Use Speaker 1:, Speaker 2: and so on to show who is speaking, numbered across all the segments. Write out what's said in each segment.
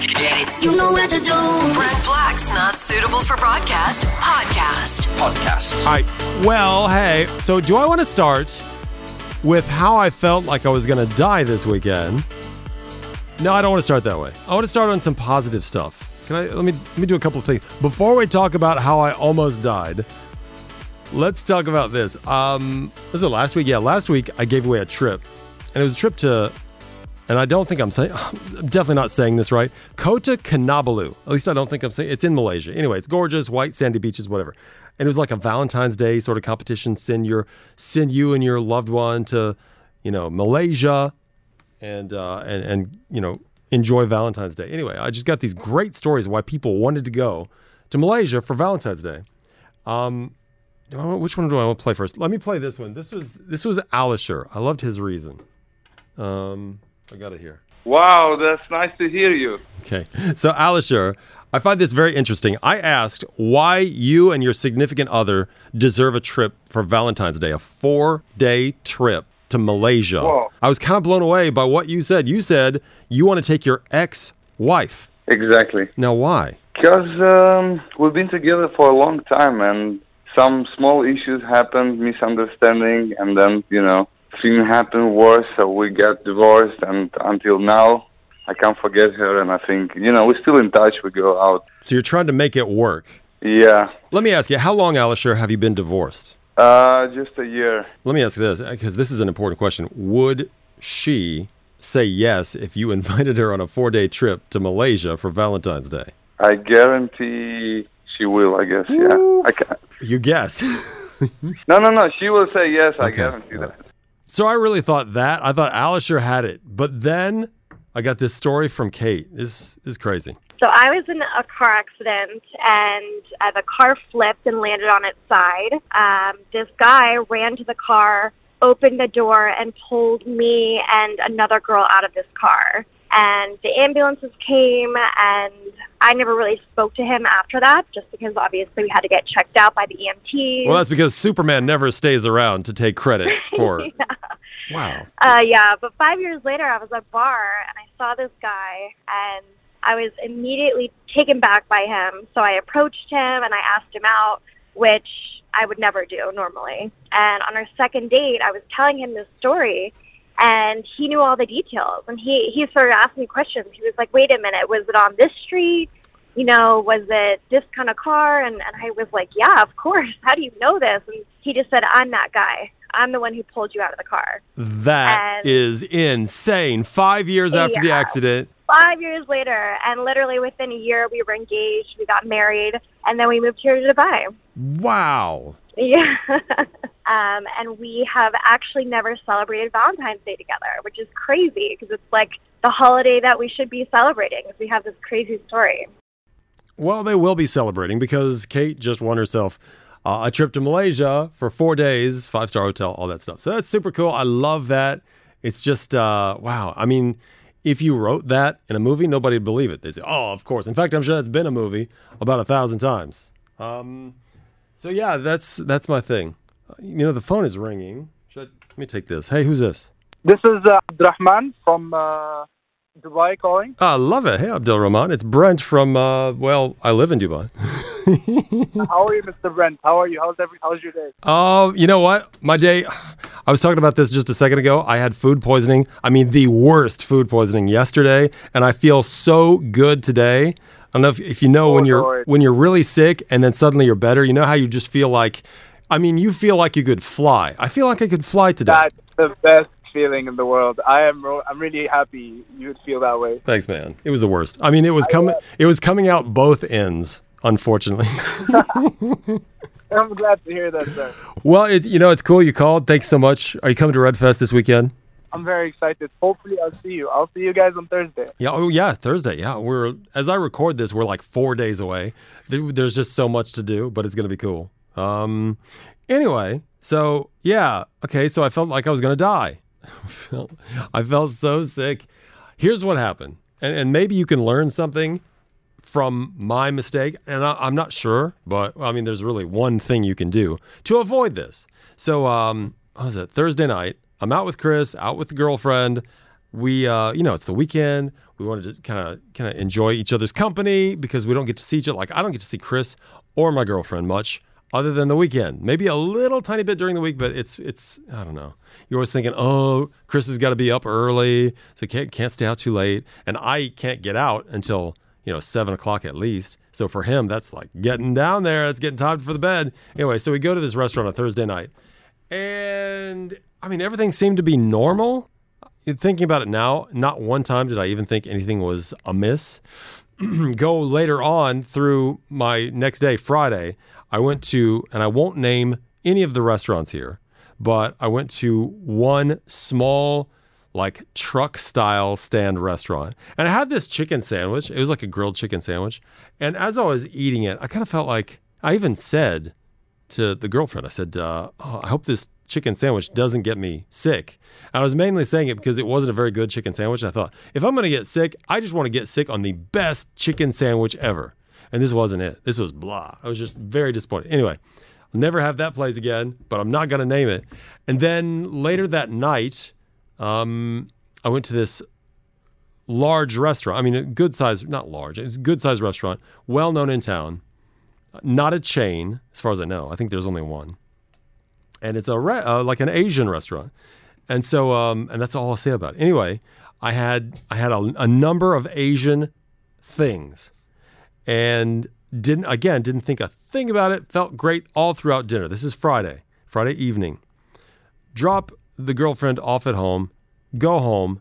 Speaker 1: Get it?
Speaker 2: You know what to do.
Speaker 1: Brent Black's not suitable for broadcast podcast.
Speaker 3: Podcast.
Speaker 4: All right. Well, hey. So, do I want to start with how I felt like I was going to die this weekend? No, I don't want to start that way. I want to start on some positive stuff. Can I? Let me let me do a couple of things before we talk about how I almost died. Let's talk about this. Um, was it last week? Yeah, last week I gave away a trip, and it was a trip to, and I don't think I'm saying, I'm definitely not saying this right. Kota Kinabalu. At least I don't think I'm saying. It's in Malaysia. Anyway, it's gorgeous, white sandy beaches, whatever. And it was like a Valentine's Day sort of competition. Send your, send you and your loved one to, you know, Malaysia, and uh, and and you know enjoy Valentine's Day. Anyway, I just got these great stories why people wanted to go to Malaysia for Valentine's Day. Um, want- which one do I want to play first? Let me play this one. This was this was Alisher. I loved his reason. Um, I got it here.
Speaker 5: Wow, that's nice to hear you.
Speaker 4: Okay, so Alisher, I find this very interesting. I asked why you and your significant other deserve a trip for Valentine's Day, a four-day trip to Malaysia.
Speaker 5: Whoa.
Speaker 4: I was kind of blown away by what you said. You said you want to take your ex-wife.
Speaker 5: Exactly.
Speaker 4: Now, why?
Speaker 5: Because um, we've been together for a long time, and some small issues happened, misunderstanding, and then you know things happened worse, so we got divorced, and until now, I can't forget her, and I think you know we're still in touch. We go out.
Speaker 4: So you're trying to make it work.
Speaker 5: Yeah,
Speaker 4: Let me ask you, how long, Alisher, have you been divorced?
Speaker 5: uh, just a year.
Speaker 4: Let me ask you this, because this is an important question. Would she say yes if you invited her on a four-day trip to Malaysia for Valentine's Day?
Speaker 5: I guarantee she will. I guess. Yeah. I can
Speaker 4: You guess.
Speaker 5: No, no, no. She will say yes. I
Speaker 4: Okay,
Speaker 5: guarantee
Speaker 4: all
Speaker 5: that.
Speaker 4: So I really thought that. I thought Alisher had it. But then I got this story from Kate. This, is crazy.
Speaker 6: So I was in a car accident, and uh, the car flipped and landed on its side. Um, this guy ran to the car, opened the door, and pulled me and another girl out of this car. And the ambulances came, and I never really spoke to him after that, just because obviously we had to get checked out by the EMT.
Speaker 4: Well, that's because Superman never stays around to take credit for.
Speaker 6: yeah.
Speaker 4: Wow.
Speaker 6: Uh, yeah, but five years later, I was at a bar and I saw this guy, and I was immediately taken back by him. So I approached him and I asked him out, which I would never do normally. And on our second date, I was telling him this story, and he knew all the details. And he he started asking me questions. He was like, "Wait a minute, was it on this street?" You know, was it this kind of car? And, and I was like, yeah, of course. How do you know this? And he just said, I'm that guy. I'm the one who pulled you out of the car.
Speaker 4: That
Speaker 6: And-
Speaker 4: is insane. Five years after the accident.
Speaker 6: five years later, and literally within a year, we were engaged, we got married, and then we moved here to Dubai.
Speaker 4: Wow.
Speaker 6: Yeah. um, and we have actually never celebrated Valentine's Day together, which is crazy because it's like the holiday that we should be celebrating. We have this crazy story.
Speaker 4: Well, they will be celebrating because Kate just won herself uh, a trip to Malaysia for four days, five star hotel, all that stuff. So that's super cool. I love that. It's just, uh, wow. I mean, if you wrote that in a movie, nobody would believe it. They say, oh, of course. In fact, I'm sure that's been a movie about a thousand times. Um, so yeah, that's that's my thing. Uh, You know, the phone is ringing. Should I, let me take this. Hey, who's this?
Speaker 7: This is uh, Abdurrahman from uh, Dubai calling.
Speaker 4: I love it. Hey, Abdul Rahman. It's Brent from, uh, well, I live in Dubai.
Speaker 7: How are you, Mr. Brent? How are you? How's every? How's your day?
Speaker 4: Oh, you know what? My day. I was talking about this just a second ago. I had food poisoning. I mean, the worst food poisoning yesterday, and I feel so good today. I don't know if, if you know when
Speaker 7: Oh,
Speaker 4: you're
Speaker 7: Lord.
Speaker 4: when you're really sick and then suddenly you're better. You know how you just feel like, I mean, you feel like you could fly. I feel like I could fly today.
Speaker 7: That's the best feeling in the world. I am. I'm really happy you would feel that way.
Speaker 4: Thanks, man. It was the worst. I mean, it was coming. It was coming out both ends. Unfortunately.
Speaker 7: I'm glad to hear that, sir.
Speaker 4: well, it, you know, it's cool you called. Thanks so much. Are you coming to Red Fest this weekend?
Speaker 7: I'm very excited. Hopefully, I'll see you. I'll see you guys on Thursday.
Speaker 4: Yeah. Oh, yeah. Thursday. Yeah. We're as I record this, we're like four days away. There's just so much to do, but it's gonna be cool. Um. Anyway, so yeah. Okay. So I felt like I was gonna die. I felt, so sick. Here's what happened, and, and maybe you can learn something from my mistake. And I, I'm not sure, but I mean, there's really one thing you can do to avoid this. So, um, what was it? Thursday night. I'm out with Chris, out with the girlfriend. we, uh, you know, it's the weekend. We wanted to kind of kind of enjoy each other's company because we don't get to see each other. Like I don't get to see Chris or my girlfriend much other than the weekend. Maybe a little tiny bit during the week, but it's it's I don't know. You're always thinking, oh, Chris has got to be up early, so can't can't stay out too late, and I can't get out until you know seven o'clock at least. So for him, that's like getting down there. It's getting time for the bed. Anyway, so we go to this restaurant on Thursday night, and I mean everything seemed to be normal. Thinking about it now, not one time did I even think anything was amiss. go later on through my next day, Friday, I went to, and I won't name any of the restaurants here, but I went to one small, like truck style stand restaurant. And I had this chicken sandwich. It was like a grilled chicken sandwich. And as I was eating it, I kind of felt like, I even said to the girlfriend, I said, uh, oh, I hope this chicken sandwich doesn't get me sick. I was mainly saying it because it wasn't a very good chicken sandwich. I thought, if I'm going to get sick, I just want to get sick on the best chicken sandwich ever. And this wasn't it. This was blah. I was just very disappointed. Anyway, I'll never have that place again, but I'm not going to name it. And then later that night, um, I went to this large restaurant. I mean, a good size, not large, it's a good size restaurant, well known in town. Not a chain, as far as I know. I think there's only one and it's a re- uh, like an Asian restaurant. And so, um, and that's all I'll say about it. Anyway, I had I had a, a number of Asian things, and didn't again didn't think a thing about it. Felt great all throughout dinner. This is Friday, Friday evening. Drop the girlfriend off at home, go home,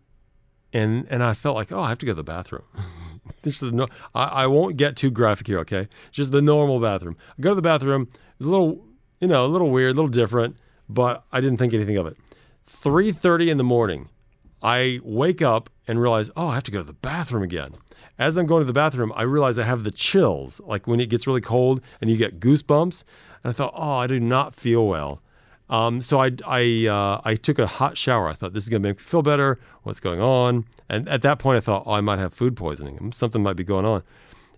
Speaker 4: and and I felt like oh I have to go to the bathroom. this is the no, I, I won't get too graphic here. Okay, just the normal bathroom. I go to the bathroom. It's a little you know, a little weird, a little different, but I didn't think anything of it. 3:30 in the morning, I wake up and realize, "Oh, I have to go to the bathroom again." As I'm going to the bathroom, I realize I have the chills, like when it gets really cold and you get goosebumps. And I thought, "Oh, I do not feel well." Um, so I I uh, I took a hot shower. I thought this is gonna make me feel better. What's going on? And at that point, I thought, "Oh, I might have food poisoning. Something might be going on."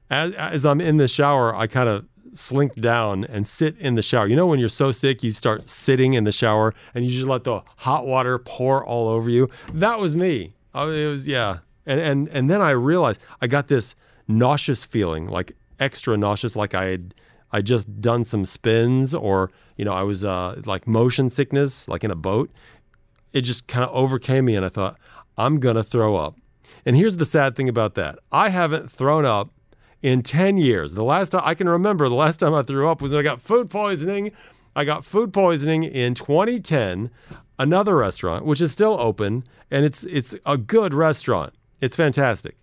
Speaker 4: As, as I'm in the shower, I kind of slink down and sit in the shower. You know, when you're so sick, you start sitting in the shower and you just let the hot water pour all over you. That was me. it was, yeah. And, and, and then I realized I got this nauseous feeling, like extra nauseous, like I had, I just done some spins or, you know, I was uh, like motion sickness, like in a boat. It just kind of overcame me and I thought, I'm going to throw up. And here's the sad thing about that I haven't thrown up in 10 years. The last time I can remember, the last time I threw up was when I got food poisoning. I got food poisoning in 2010, another restaurant, which is still open, and it's it's a good restaurant. It's fantastic.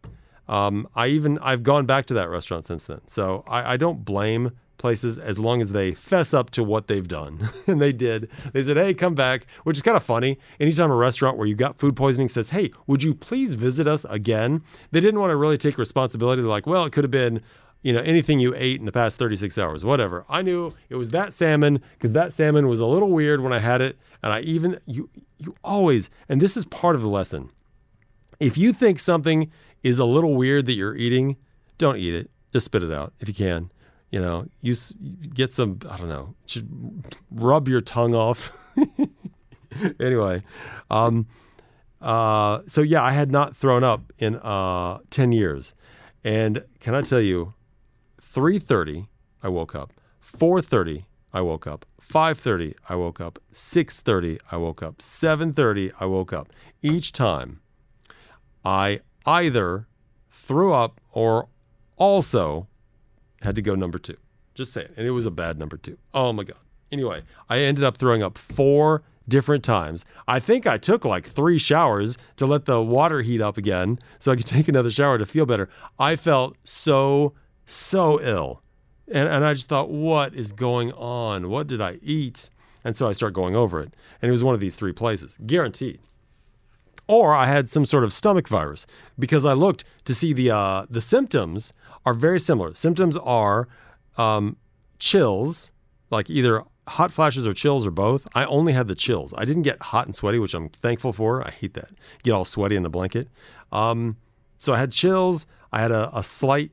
Speaker 4: Um, I even I've gone back to that restaurant since then, so I, I don't blame places as long as they fess up to what they've done. and they did. They said, hey, come back, which is kind of funny. Anytime a restaurant where you got food poisoning says, hey, would you please visit us again? They didn't want to really take responsibility. They're like, well, it could have been you know anything you ate in the past 36 hours whatever i knew it was that salmon because that salmon was a little weird when i had it and i even you you always and this is part of the lesson if you think something is a little weird that you're eating don't eat it just spit it out if you can you know, you get some, I don't know, rub your tongue off. anyway, um, uh, so yeah, I had not thrown up in uh, 10 years. And can I tell you, 3.30, I woke up. 4.30, I woke up. 5.30, I woke up. 6.30, I woke up. 7.30, I woke up. Each time, I either threw up or also had to go number two. Just saying. And it was a bad number two. Oh my God. Anyway, I ended up throwing up four different times. I think I took like three showers to let the water heat up again so I could take another shower to feel better. I felt so, so ill. And, and I just thought, what is going on? What did I eat? And so I start going over it. And it was one of these three places, guaranteed. Or I had some sort of stomach virus because I looked to see the uh, the symptoms are very similar. Symptoms are um, chills, like either hot flashes or chills or both. I only had the chills. I didn't get hot and sweaty, which I'm thankful for. I hate that. Get all sweaty in the blanket. Um, so I had chills. I had a, a slight.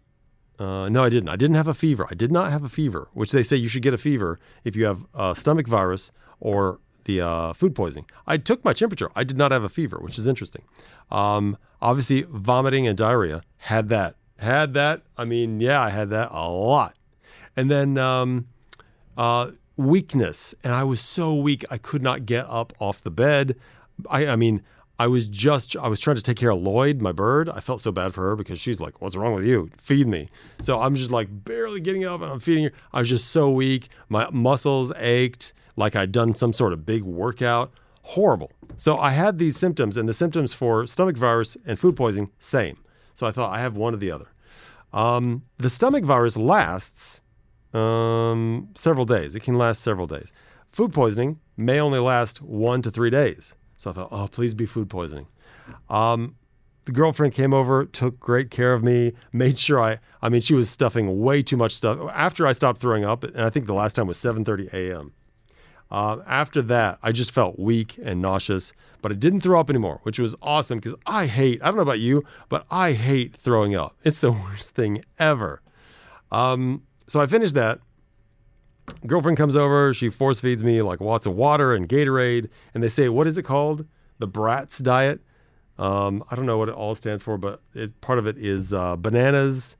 Speaker 4: Uh, no, I didn't. I didn't have a fever. I did not have a fever, which they say you should get a fever if you have a stomach virus or the uh, food poisoning. I took my temperature. I did not have a fever, which is interesting. Um, obviously, vomiting and diarrhea had that. Had that. I mean, yeah, I had that a lot. And then um, uh, weakness, and I was so weak I could not get up off the bed. I, I mean, I was just I was trying to take care of Lloyd, my bird. I felt so bad for her because she's like, "What's wrong with you? Feed me." So I'm just like barely getting up and I'm feeding her. I was just so weak. My muscles ached like I'd done some sort of big workout. Horrible. So I had these symptoms, and the symptoms for stomach virus and food poisoning same. So I thought I have one or the other. Um, the stomach virus lasts um, several days. It can last several days. Food poisoning may only last one to three days. So I thought, oh, please be food poisoning. Um, the girlfriend came over, took great care of me, made sure I, I mean, she was stuffing way too much stuff. After I stopped throwing up, and I think the last time was 7.30 a.m., uh, after that, I just felt weak and nauseous, but I didn't throw up anymore, which was awesome because I hate, I don't know about you, but I hate throwing up. It's the worst thing ever. Um, so I finished that. Girlfriend comes over, she force feeds me like lots of water and Gatorade, and they say, What is it called? The Bratz diet. Um, I don't know what it all stands for, but it, part of it is uh, bananas.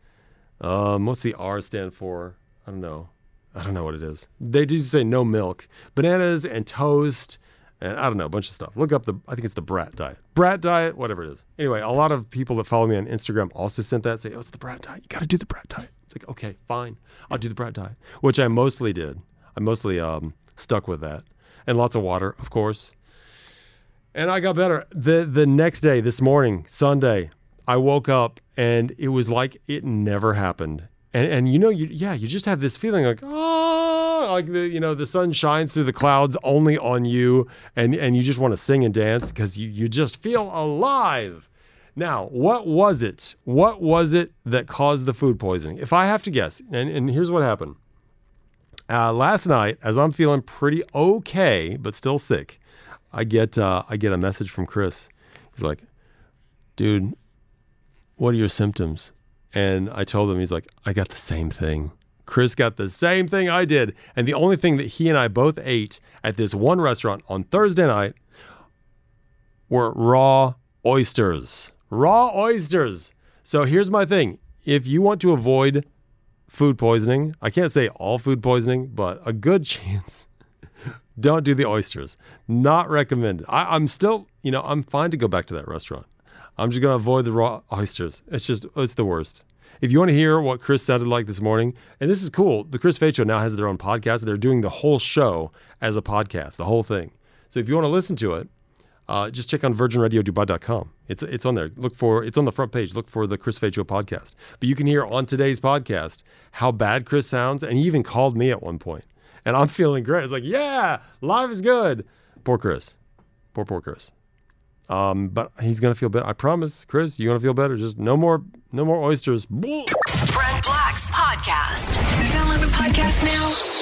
Speaker 4: Um, what's the R stand for? I don't know. I don't know what it is. They do say no milk, bananas and toast, and I don't know, a bunch of stuff. Look up the, I think it's the Brat diet. Brat diet, whatever it is. Anyway, a lot of people that follow me on Instagram also sent that, say, oh, it's the Brat diet. You got to do the Brat diet. It's like, okay, fine. I'll do the Brat diet, which I mostly did. I mostly um, stuck with that. And lots of water, of course. And I got better. The the next day, this morning, Sunday, I woke up and it was like it never happened. And and you know, you yeah, you just have this feeling like, oh, like the you know, the sun shines through the clouds only on you, and and you just want to sing and dance because you you just feel alive. Now, what was it? What was it that caused the food poisoning? If I have to guess, and, and here's what happened. Uh, last night, as I'm feeling pretty okay, but still sick, I get uh, I get a message from Chris. He's like, "Dude, what are your symptoms?" And I told him, he's like, "I got the same thing." Chris got the same thing I did, and the only thing that he and I both ate at this one restaurant on Thursday night were raw oysters. Raw oysters. So here's my thing: if you want to avoid food poisoning, I can't say all food poisoning, but a good chance don't do the oysters. Not recommended. I, am still, you know, I'm fine to go back to that restaurant. I'm just gonna avoid the raw oysters. It's just, it's the worst. If you want to hear what Chris sounded like this morning, and this is cool, the Chris Fade Show now has their own podcast. They're doing the whole show as a podcast, the whole thing. So if you want to listen to it, uh, just check on virginradiodubai.com. It's it's on there. Look for it's on the front page. Look for the Chris Fade Show podcast. But you can hear on today's podcast how bad Chris sounds, and he even called me at one point. point, and I'm feeling great. It's like, yeah, life is good. Poor Chris, poor poor Chris. Um, but he's gonna feel better. I promise, Chris. You're gonna feel better. Just no more, no more oysters.
Speaker 1: Brent Black's podcast. Download the podcast now.